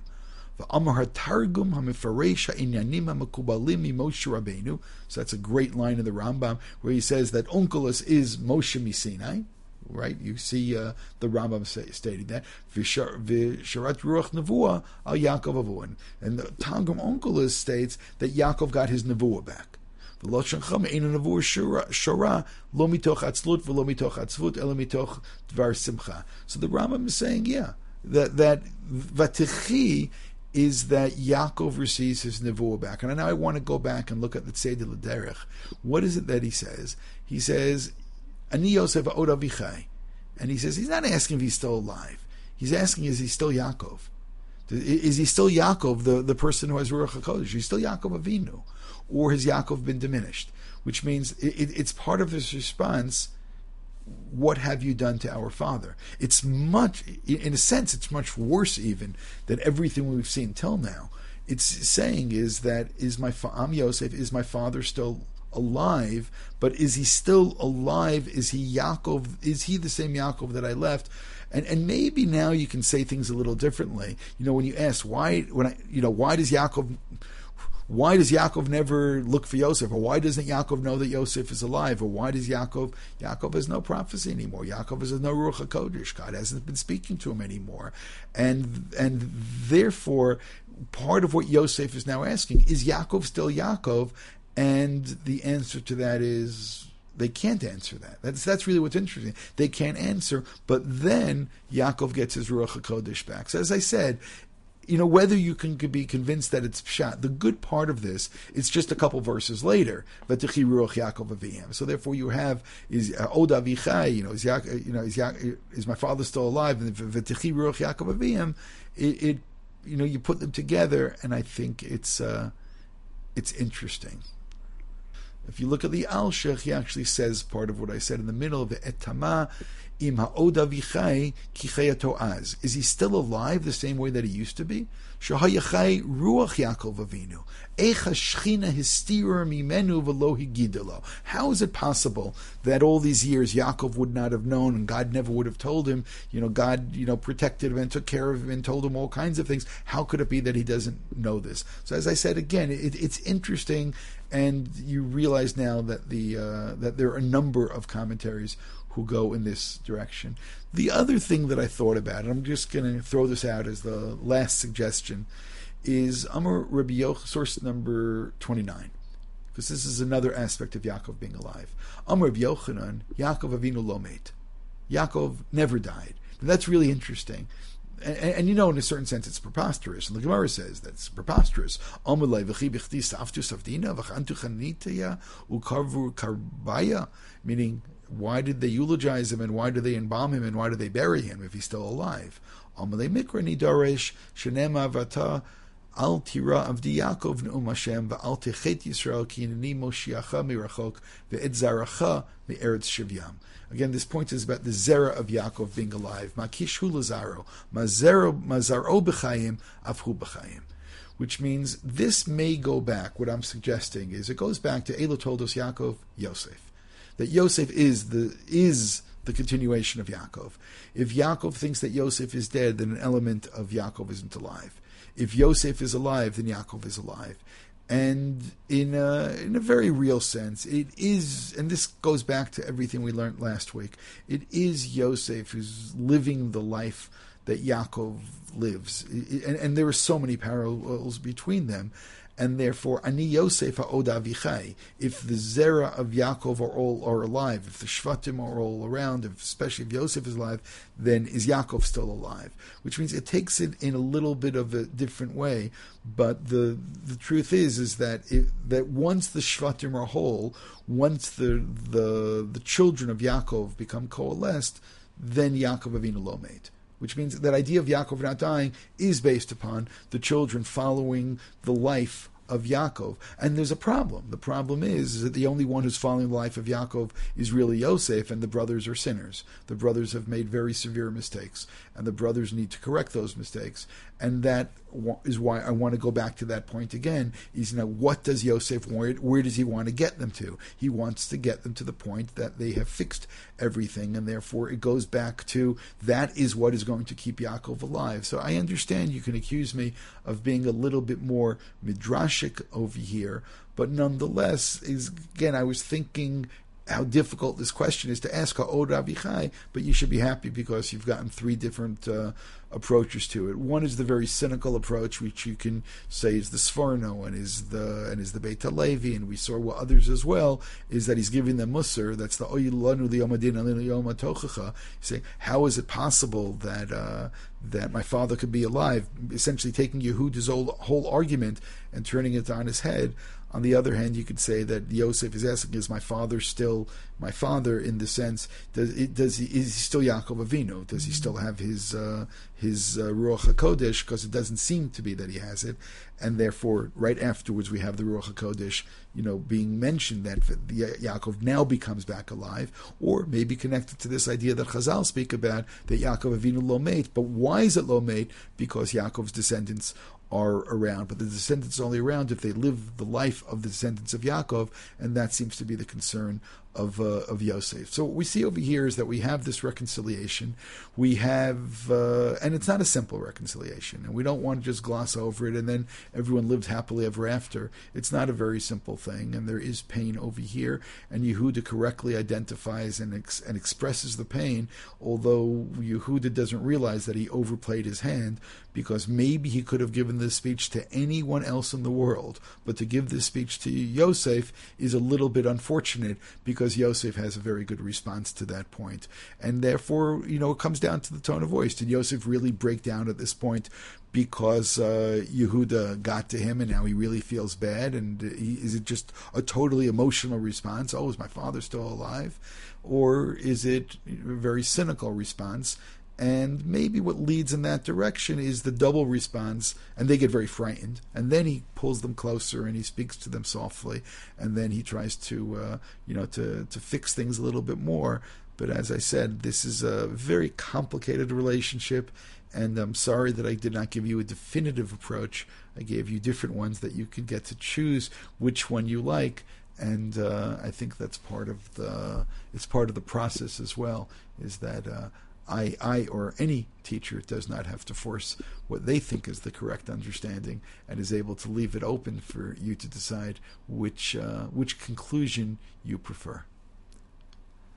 V'amar HaTargum HaMefaresh HaInyanim HaMekubalim Moshe Rabbeinu. So that's a great line in the Rambam where he says that Onkelos is Moshe Misinai. Right, you see uh, the Rambam say, stating that V'sharat Ruach Nevuah Al Yaakov Avuin, and the Targum Onkelos states that Yaakov got his Nevuah back. So the Rambam is saying, yeah, that that vatichi is that Yaakov receives his nevuah back. And now I want to go back and look at the Tzeda Laderech. What is it that he says? He says, Ani Yosef od avichai. And he says, he's not asking if he's still alive. He's asking, is he still Yaakov? Is he still Yaakov, the, the person who has Ruach HaKodesh? Is he still Yaakov Avinu? or has Yaakov been diminished? Which means it, it's part of this response. What have you done to our father? It's much, in a sense, it's much worse even than everything we've seen till now. It's saying is that is my I'm Yosef? Is my father still alive? But is he still alive? Is he Yaakov? Is he the same Yaakov that I left? And and maybe now you can say things a little differently. You know, when you ask why, when I, you know, why does Yaakov why does Yaakov never look for Yosef? Or why doesn't Yaakov know that Yosef is alive? Or why does Yaakov, Yaakov has no prophecy anymore. Yaakov has no Ruach HaKodesh. God hasn't been speaking to him anymore. And, and therefore, part of what Yosef is now asking, is Yaakov still Yaakov? And the answer to that is, they can't answer that. That's that's really what's interesting. They can't answer, but then Yaakov gets his Ruach HaKodesh back. So as I said, you know, whether you can be convinced that it's pshat, the good part of this is just a couple verses later. V'techi ruach Yaakov aviyim. So therefore, you have is uh, Od avichai. You know, is Yaak, you know, is, Yaak, is my father still alive? And v'techi ruach Yaakov aviyim. It, it, you know, you put them together, and I think it's uh, it's interesting. If you look at the Alshich, he actually says part of what I said in the middle of the etama im ha'od avichai kichayato az. Is he still alive the same way that he used to be? Shahayachai ruach Yaakov Avinu. How is it possible that all these years Yaakov would not have known and God never would have told him? You know, God, you know, protected him and took care of him and told him all kinds of things. How could it be that he doesn't know this? So as I said again, it, it's interesting and you realize now that the uh, that there are a number of commentaries who go in this direction. The other thing that I thought about, and I'm just going to throw this out as the last suggestion, is Amr Rabbi Yoch, source number 29. Because this is another aspect of Yaakov being alive. Amr Rabbi Yochanan, Yaakov Avinu Lomet. Yaakov never died. And that's really interesting. And, and, and, you know, in a certain sense, it's preposterous. And the Gemara says that's preposterous. Meaning, why did they eulogize him and why do they embalm him and why do they bury him if he's still alive? Amalei mikra nidaresh shenem avata al tira avdi Yaakov ne'um Hashem va'al techet Yisrael ki moshiacha mirachok zaracha me'eretz shivyam. Again, this point is about the zera of Yaakov being alive. Makish hu lazaro, mazaro b'chayim, b'chayim which means this may go back. What I'm suggesting is it goes back to Elo Toldos Yaakov Yosef that Yosef is the is the continuation of Yaakov. If Yaakov thinks that Yosef is dead, then an element of Yaakov isn't alive. If Yosef is alive, then Yaakov is alive. And in a, in a very real sense, it is, and this goes back to everything we learned last week, it is Yosef who's living the life that Yaakov lives. And, and there are so many parallels between them and therefore ani Yosef ha'od avichai. If the zera of Yaakov are all are alive, if the shvatim are all around, if, especially if Yosef is alive, then is Yaakov still alive? Which means it takes it in a little bit of a different way. But the the truth is is that that once the shvatim are whole, once the the the children of Yaakov become coalesced, then Yaakov Avinu lo which means that idea of Yaakov not dying is based upon the children following the life of Yaakov. And there's a problem. The problem is, is, that the only one who's following the life of Yaakov is really Yosef, and the brothers are sinners. The brothers have made very severe mistakes, and the brothers need to correct those mistakes. And that is why I want to go back to that point again. Is you what does Yosef where, where does he want to get them to? He wants to get them to the point that they have fixed everything, and therefore it goes back to that is what is going to keep Yaakov alive. So I understand you can accuse me of being a little bit more midrashic over here, but nonetheless, is again I was thinking how difficult this question is to ask but you should be happy because you've gotten three different uh, approaches to it. One is the very cynical approach, which you can say is the Sforno and is the and is the Beit Halevi, and we saw what others as well is that he's giving them Musar. That's the Oyilanu the Yomadin Alinu Tochacha. Saying, how is it possible that uh, that my father could be alive? Essentially, taking Yehuda's whole, whole argument and turning it on his head. On the other hand, you could say that Yosef is asking, "Is my father still my father?" In the sense, does does he is he still Yaakov Avinu? Does he still have his uh, his uh, Ruach Hakodesh? Because it doesn't seem to be that he has it, and therefore, right afterwards, we have the Ruach Hakodesh, you know, being mentioned that Yaakov now becomes back alive, or maybe connected to this idea that Chazal speak about that Yaakov Avinu lo mate. But why is it lo mate? Because Yaakov's descendants are around, but the descendants are only around if they live the life of the descendants of Yaakov, and that seems to be the concern of uh, of Yosef. So what we see over here is that we have this reconciliation. We have, uh, and it's not a simple reconciliation, and we don't want to just gloss over it and then everyone lived happily ever after. It's not a very simple thing, and there is pain over here. And Yehuda correctly identifies and ex- and expresses the pain, although Yehuda doesn't realize that he overplayed his hand because maybe he could have given this speech to anyone else in the world, but to give this speech to Yosef is a little bit unfortunate because Yosef has a very good response to that point. And therefore, you know, it comes down to the tone of voice. Did Yosef really break down at this point because uh, Yehuda got to him and now he really feels bad? And he, is it just a totally emotional response? Oh, is my father still alive? Or is it a very cynical response? And maybe what leads in that direction is the double response, and they get very frightened. And then he pulls them closer and he speaks to them softly, and then he tries to, uh, you know, to to fix things a little bit more. But as I said, this is a very complicated relationship, and I'm sorry that I did not give you a definitive approach. I gave you different ones that you could get to choose which one you like, and uh, I think that's part of the it's part of the process as well. Is that uh, I, I or any teacher does not have to force what they think is the correct understanding, and is able to leave it open for you to decide which uh, which conclusion you prefer.